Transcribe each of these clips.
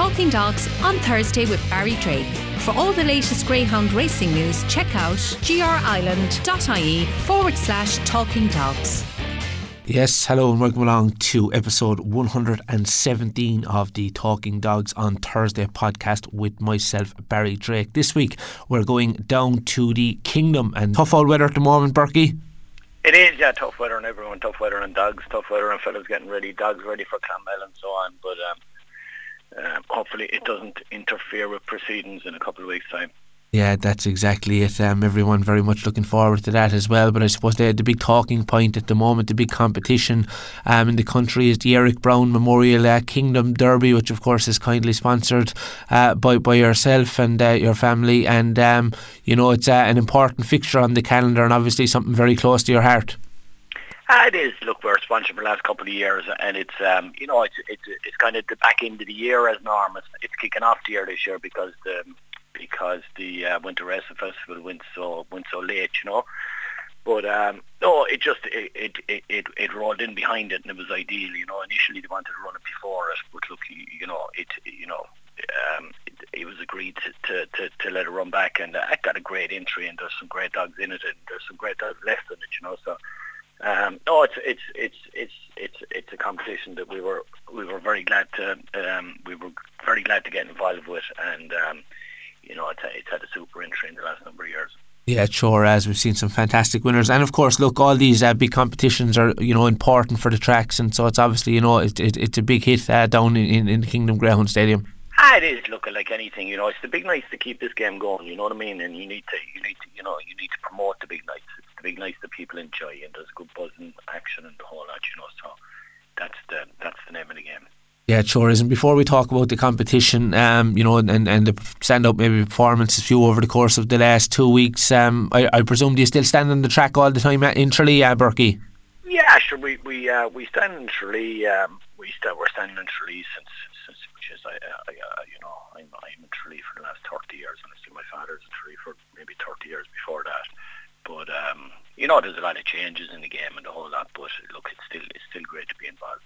Talking Dogs on Thursday with Barry Drake. For all the latest Greyhound racing news, check out grireland.ie forward slash talking dogs. Yes, hello and welcome along to episode 117 of the Talking Dogs on Thursday podcast with myself, Barry Drake. This week we're going down to the Kingdom and tough old weather at the moment, Berkey. It is, yeah, tough weather on everyone, tough weather on dogs, tough weather on fellas getting ready, dogs ready for Clonmel and so on. But um, um, hopefully it doesn't interfere with proceedings in a couple of weeks' time. Yeah, that's exactly it. Um, everyone very much looking forward to that as well. But I suppose the, the big talking point at the moment, the big competition um, in the country is the Eric Brown Memorial uh, Kingdom Derby, which of course is kindly sponsored uh, by by yourself and uh, your family. And um, you know, it's uh, an important fixture on the calendar, and obviously something very close to your heart. Uh, it is. Look, we're sponsored for the last couple of years, and it's um, you know it's it's it's kind of the back end of the year as norm. It's, it's kicking off the year this year because the because the uh, Winter Racing Festival went so went so late, you know. But um, no, it just it, it it it rolled in behind it, and it was ideal, you know. Initially, they wanted to run it before it, but look, you, you know, it you know, um, it, it was agreed to, to, to, to let it run back, and uh, it got a great entry, and there's some great dogs in it, and there's some great dogs left in it, you know. So. Um, no, it's it's it's it's it's it's a competition that we were we were very glad to um, we were very glad to get involved with, and um, you know, it's, it's had a super entry in the last number of years. Yeah, sure has. We've seen some fantastic winners, and of course, look, all these uh, big competitions are you know important for the tracks, and so it's obviously you know it, it, it's a big hit uh, down in, in the Kingdom Greyhound Stadium. Ah, it is. Look, like anything, you know, it's the big nights to keep this game going. You know what I mean? And you need to, you need to, you know, you need to promote the big nights. It's the big nights that people enjoy, and there's good buzz and action and the whole lot. You know, so that's the that's the name of the game. Yeah, it sure is. And before we talk about the competition, um, you know, and, and the stand-up maybe performances few over the course of the last two weeks, um, I, I presume do you still stand on the track all the time in Tralee, uh, Berkey? Yeah, sure. We we uh, we stand in Tralee. Um, we st- we're standing in Tralee since since which is I, I uh, you know I'm I'm in Tralee for the last thirty years, and I see my father's in Tralee for maybe thirty years before that. But um, you know, there's a lot of changes in the game and the whole lot. But look, it's still it's still great to be involved.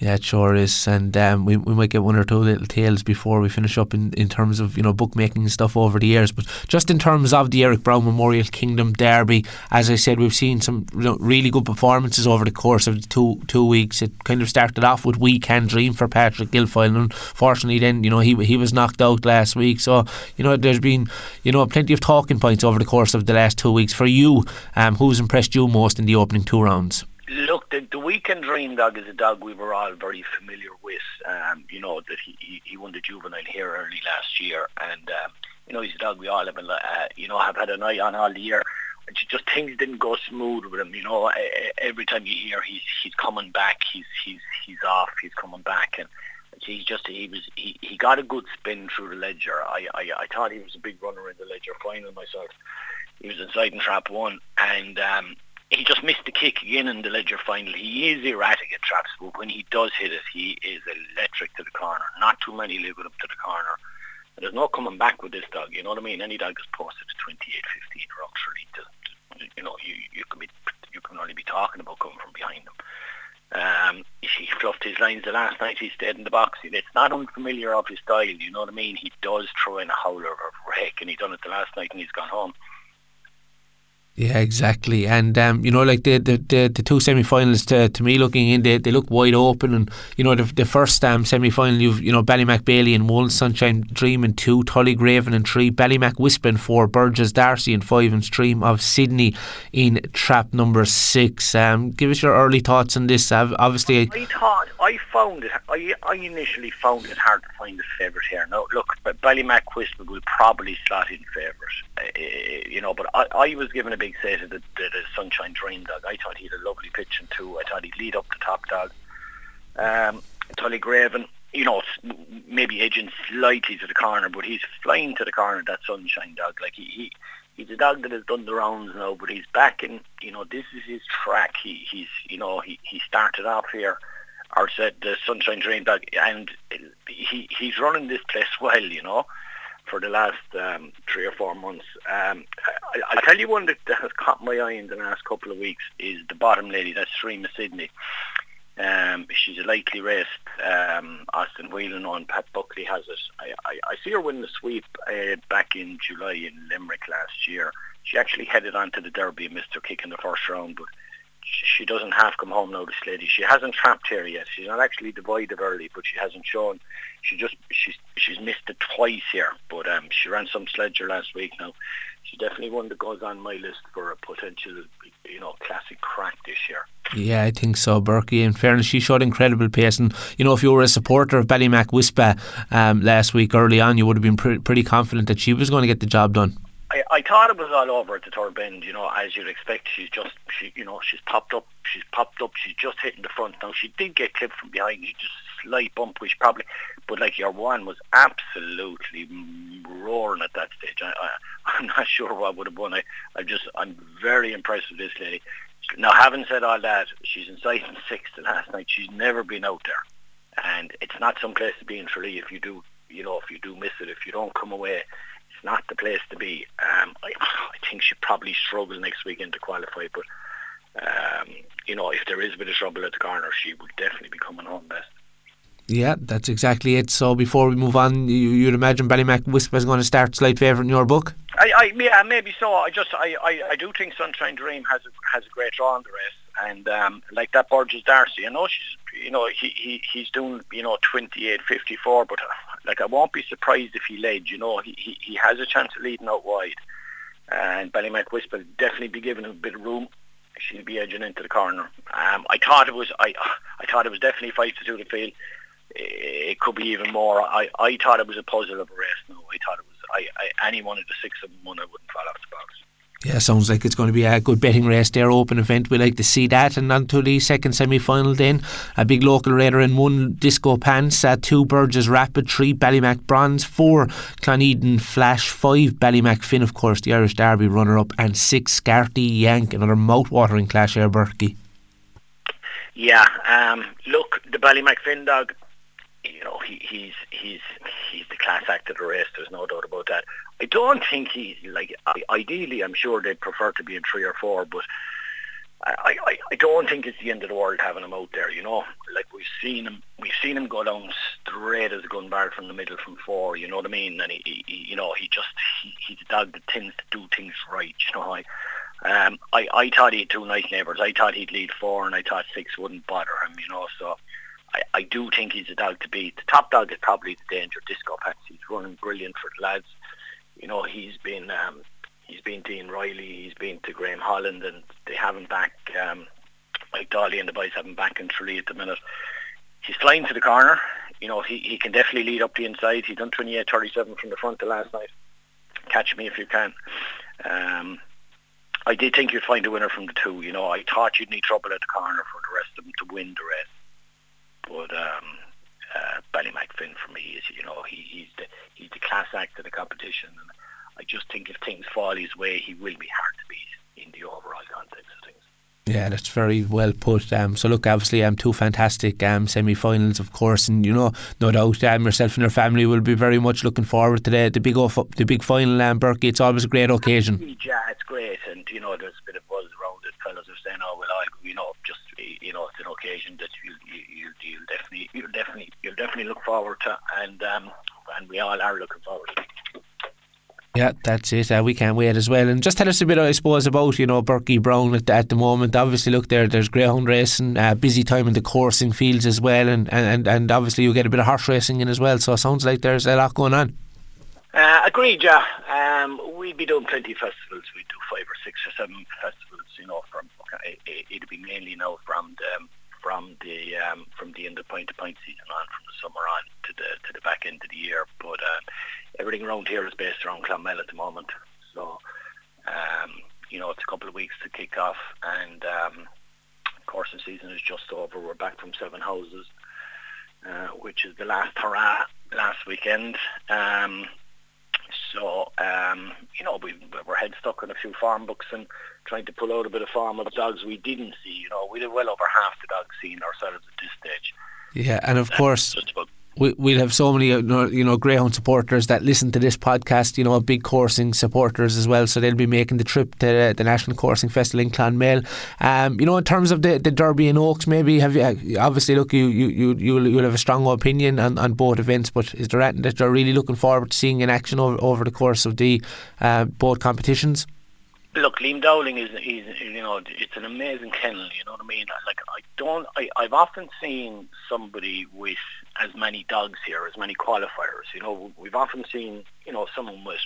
Yeah, it sure is, and um, we we might get one or two little tales before we finish up in, in terms of you know bookmaking and stuff over the years. But just in terms of the Eric Brown Memorial Kingdom Derby, as I said, we've seen some really good performances over the course of the two two weeks. It kind of started off with We Can Dream for Patrick Guilfoyle, and unfortunately, then you know he he was knocked out last week. So you know there's been you know plenty of talking points over the course of the last two weeks for you. Um, who's impressed you most in the opening two rounds? Look, the, the We Can Dream dog is a dog we were all very familiar with. Um, you know that he, he, he won the juvenile here early last year, and um, you know he's a dog we all have been, uh, you know have had an eye on all year. Just things didn't go smooth with him. You know, every time you hear he's he's coming back, he's he's he's off, he's coming back, and he's just he was he, he got a good spin through the ledger. I, I I thought he was a big runner in the ledger final myself. He was inside in trap one, and um, he just missed the kick again in the Ledger final. He is erratic at traps, but when he does hit it, he is electric to the corner. Not too many live him to the corner. And there's no coming back with this dog. You know what I mean? Any dog is posted to 28, 15 or actually, to, to, you know, you, you can be you can only be talking about coming from behind him. Um, he fluffed his lines the last night. He stayed in the box. It's not unfamiliar of his style. You know what I mean? He does throw in a howler or a wreck, and he done it the last night, and he's gone home. Yeah, exactly. And um, you know, like the the, the, the two semi-finals to, to me looking in, they, they look wide open. And you know, the, the first um, semi-final, you've you know Ballymac Bailey and one, Sunshine Dream and two, Tully Graven and three, Ballymac Wisp and four, Burgess Darcy and five, and Stream of Sydney in trap number six. Um, give us your early thoughts on this. obviously, I thought I found it. I, I initially found it hard to find a favourite here. Now, look, Ballymac Wisp will probably slot in favourite. Uh, you know, but I, I was given a big say to the, the, the Sunshine Dream dog. I thought he had a lovely pitch too. I thought he'd lead up the top dog. Um, Tullygraven, you know, maybe edging slightly to the corner, but he's flying to the corner, that Sunshine dog. Like he, he he's a dog that has done the rounds now, but he's back in, you know, this is his track. He, he's, you know, he, he started off here, or said the Sunshine Dream dog, and he, he's running this place well, you know for the last um, three or four months. Um, I, I'll tell you one that, has caught my eye in the last couple of weeks is the bottom lady, that's Stream of Sydney. Um, she's a lightly raced um, Austin Whelan on. Pat Buckley has it. I, I, I see her win the sweep uh, back in July in Limerick last year. She actually headed on to the Derby and missed her kick in the first round, but she doesn't have come home now, this lady. She hasn't trapped here yet. She's not actually divided early, but she hasn't shown. She just she's she's missed it twice here, but um, she ran some sledger last week. Now, she's definitely one that goes on my list for a potential, you know, classic crack this year. Yeah, I think so, Berkey. In fairness, she showed incredible pace, and you know, if you were a supporter of Ballymac Wispa um, last week early on, you would have been pre- pretty confident that she was going to get the job done. I, thought it was all over at the third bend, you know, as you'd expect. She's just, she, you know, she's popped up, she's popped up, she's just hitting the front. Now, she did get clipped from behind, she just a slight bump, which probably, but like your one was absolutely roaring at that stage. I, I, I'm not sure what would have won. I, I just, I'm very impressed with this lady. Now, having said all that, she's in second sixth last night. She's never been out there, and it's not some place to be in Tralee if you do, you know, if you do miss it, if you don't come away not the place to be. Um, I, I think she probably struggle next weekend to qualify, but um, you know, if there is a bit of trouble at the corner, she would definitely be coming home best. Yeah, that's exactly it. So before we move on, you, would imagine Ballymac is going to start slight favourite in your book. I, I, yeah, maybe so. I just, I, I, I do think Sunshine Dream has a, has a great draw on the race, and um, like that Burgess Darcy, you know, she's, you know, he, he, he's doing, you know, twenty eight fifty four, but like I won't be surprised if he led. You know, he he, he has a chance of leading out wide, and Ballymac Wispa definitely be giving him a bit of room. She'll be edging into the corner. Um, I thought it was I I thought it was definitely five to two the field. It could be even more. I, I thought it was a puzzle of a race. No, I thought it was. I, I any one of the six of them won. I wouldn't fall off the box. Yeah, sounds like it's going to be a good betting race there, open event. We like to see that. And on to the second semi final then. A big local raider in one Disco Pants, uh, two Burgess Rapid, three Ballymac Bronze, four Cloneden Flash, five Ballymac Finn, of course, the Irish Derby runner up, and six Scarty Yank, another mouth watering clash here, Berkey. Yeah, um, look, the Ballymac Finn dog, you know, he, he's he's he's the class act of the race. There's no doubt about that. I don't think he like. Ideally, I'm sure they'd prefer to be in three or four, but I, I, I don't think it's the end of the world having him out there. You know, like we've seen him, we've seen him go down straight as a gun barrel from the middle from four. You know what I mean? And he, he you know, he just he, he's a dog that tends to do things right. You know, I. Um, I, I thought he had two nice neighbours. I thought he'd lead four, and I thought six wouldn't bother him. You know, so I, I do think he's a dog to beat. The top dog is probably the danger. Disco Pants. He's running brilliant for the lads. You know, he's been um, he's been to Ian Riley, he's been to Graham Holland, and they have him back. Um, Mike Dolly and the boys have him back in Tralee at the minute. He's flying to the corner. You know, he, he can definitely lead up the inside. He done 28-37 from the front the last night. Catch me if you can. Um, I did think you'd find a winner from the two. You know, I thought you'd need trouble at the corner for the rest of them to win the race but um, uh, Finn for me is you know he, he's the he's the class act of the competition, and just think if things fall his way, he will be hard to beat in the overall context of things. Yeah, that's very well put. Um, so look, obviously, um, two fantastic um, semi-finals, of course, and you know, no doubt, um, yourself and your family will be very much looking forward to the the big off, the big final. Um, Berkey, it's always a great occasion. Yeah, it's great, and you know, there's a bit of buzz around it. Fellas are saying, "Oh, well, I, you know, just you know, it's an occasion that you you you definitely you'll definitely you'll definitely look forward to, and um, and we all are looking forward to." Yeah, that's it. Uh, we can't wait as well. And just tell us a bit, I suppose, about you know Berkey Brown at, at the moment. Obviously, look there. There's greyhound racing, uh, busy time in the coursing fields as well, and, and and obviously you get a bit of horse racing in as well. So it sounds like there's a lot going on. Uh, agreed, yeah. Um, we'd be doing plenty of festivals. We'd do five or six or seven festivals. You know, from it, it'd be mainly now from the from the um, from the end of point to point season on, from the summer on to the to the back end of the year. Everything around here is based around Clonmel at the moment. So um, you know it's a couple of weeks to kick off, and um, coursing season is just over. We're back from Seven Houses, uh, which is the last hurrah last weekend. Um, so, um, you know, we, we're head stuck on a few farm books and trying to pull out a bit of farm of dogs we didn't see. You know, we did well over half the dogs seen ourselves at this stage. Yeah, and of course, we, we'll have so many uh, you know greyhound supporters that listen to this podcast you know big coursing supporters as well. So they'll be making the trip to the National Coursing Festival in Clonmel. Um, you know in terms of the, the Derby and Oaks maybe have you obviously look you you you you'll, you'll have a strong opinion on, on both events but is there anything that you're really looking forward to seeing in action over, over the course of the uh, both competitions Look, Liam Dowling is, is, you know, it's an amazing kennel. You know what I mean? Like, I don't, I, I've often seen somebody with as many dogs here, as many qualifiers. You know, we've often seen, you know, someone with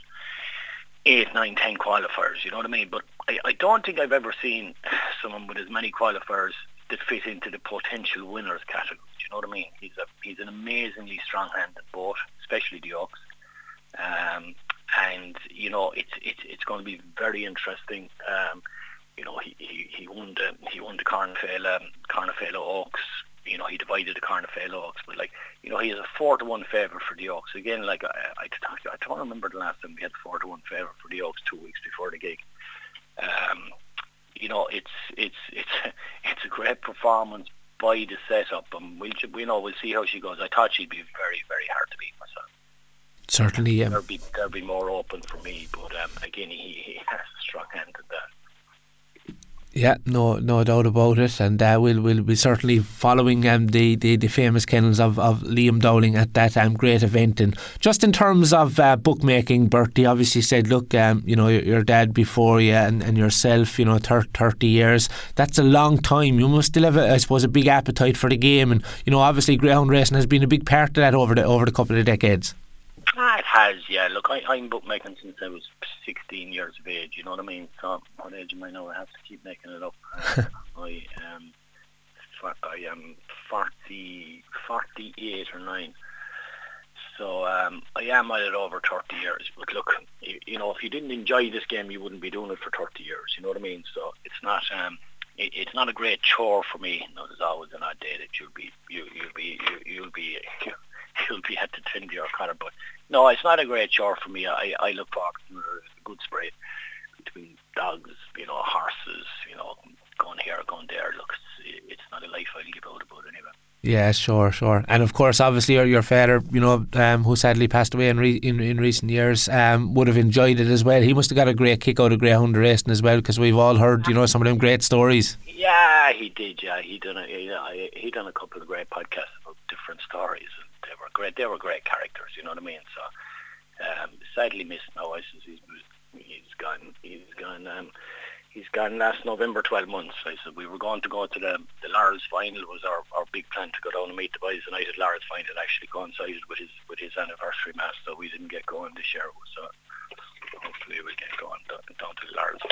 eight, nine, ten qualifiers. You know what I mean? But I, I don't think I've ever seen someone with as many qualifiers that fit into the potential winners category. You know what I mean? He's a, he's an amazingly strong-handed boat, especially the Oaks. Um, and you know it's it's it's going to be very interesting. Um, you know, he, he, he won the he won the Carnafale um, Oaks. You know, he divided the Carnafale Oaks, but like you know, he is a four to one favourite for the Oaks. Again, like I, I, I don't remember the last time we had four to one favourite for the Oaks two weeks before the gig. Um, you know, it's it's it's it's a great performance by the setup, and we'll we know we'll see how she goes. I thought she'd be very very hard. Certainly, yeah. There'll be there'll be more open for me, but um, again, he, he has a strong hand in that. Yeah, no, no doubt about it, and uh, we'll we'll be certainly following um, the, the, the famous kennels of, of Liam Dowling at that um, great event. And just in terms of uh, bookmaking, Bertie obviously said, look, um, you know, your, your, dad before you and, and yourself, you know, thir- thirty years. That's a long time. You must still have, a, I suppose, a big appetite for the game, and you know, obviously, greyhound racing has been a big part of that over the over the couple of decades. Ah, it has, yeah. Look, I, I'm bookmaking since I was 16 years of age. You know what I mean? So what age am I now? I have to keep making it up. I um, I am 40, 48 or nine. So um, I am at it over 30 years. But look, you, you, know, if you didn't enjoy this game, you wouldn't be doing it for 30 years. You know what I mean? So it's not um, it, it's not a great chore for me. You know, there's always an odd day that you'll be you you'll be you, you'll be you, you'll be at the Trinity or Connor. But no, it's not a great chore for me. I, I look forward to a good spray between dogs, you know, horses, you know, going here, going there. Look, it's, it's not a life I give out about anyway. Yeah, sure, sure, and of course, obviously, your, your father, you know, um, who sadly passed away in, re- in in recent years, um, would have enjoyed it as well. He must have got a great kick out of greyhound racing as well, because we've all heard, you know, some of them great stories. Yeah, he did. Yeah, he done a he, he done a couple of great podcasts different stories, And they were great. They were great characters. You know what I mean? So um, sadly missed now. I says he's he's gone. He's gone. Um, he's gone last November, 12 months. I said we were going to go to the the Laurels final was our, our big plan to go down and meet the boys tonight at Laurels final. Actually coincided with his with his anniversary mass, so we didn't get going this year. So hopefully we'll get going down to the Laurels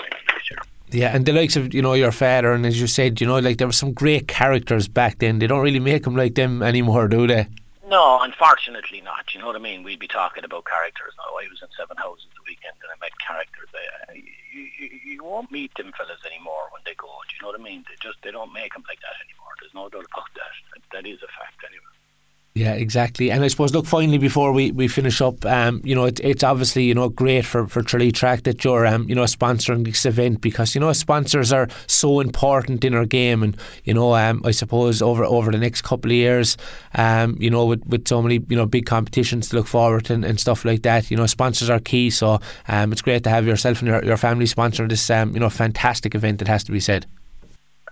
year. Yeah, and the likes of you know your father, and as you said, you know, like there were some great characters back then. They don't really make them like them anymore, do they? No, unfortunately not. You know what I mean? We'd be talking about characters now. I was in Seven Houses the weekend and I met characters. I, you, you, you won't meet them fellas anymore when they go. Do you know what I mean? They just they don't make them like that anymore. There's no doubt about that. That, that is a fact anyway. Yeah, exactly. And I suppose, look, finally, before we, we finish up, um, you know, it, it's obviously, you know, great for, for Tralee Track that you're, um, you know, sponsoring this event because, you know, sponsors are so important in our game. And, you know, um, I suppose over over the next couple of years, um, you know, with, with so many, you know, big competitions to look forward to and, and stuff like that, you know, sponsors are key. So um, it's great to have yourself and your, your family sponsoring this, um, you know, fantastic event, it has to be said.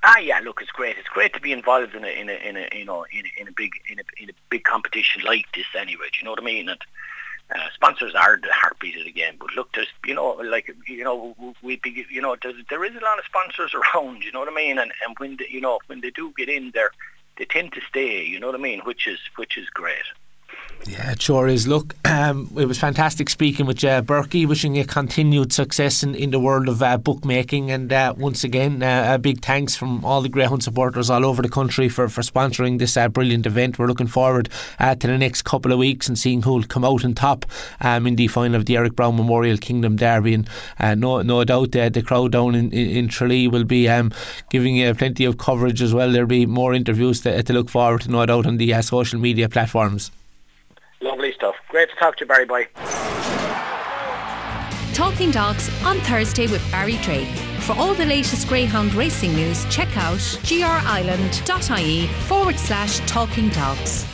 Ah, yeah. Look, it's great. It's great to be involved in a in a in a you know in a, in a big in a in a big competition like this. Anyway, do you know what I mean? And uh, sponsors are the heartbeat of the game. But look, there's you know like you know we be you know there is a lot of sponsors around. You know what I mean? And and when the, you know when they do get in there, they tend to stay. You know what I mean? Which is which is great. Yeah, it sure is. Look, um, it was fantastic speaking with uh, Berkey. Wishing you continued success in, in the world of uh, bookmaking. And uh, once again, uh, a big thanks from all the Greyhound supporters all over the country for, for sponsoring this uh, brilliant event. We're looking forward uh, to the next couple of weeks and seeing who'll come out on top um, in the final of the Eric Brown Memorial Kingdom Derby. And uh, no, no doubt the crowd down in, in, in Tralee will be um, giving you plenty of coverage as well. There'll be more interviews to, to look forward to, no doubt, on the social media platforms. Great to talk to you, Barry. Bye. Talking Dogs on Thursday with Barry Drake. For all the latest Greyhound racing news, check out grireland.ie forward slash talking dogs.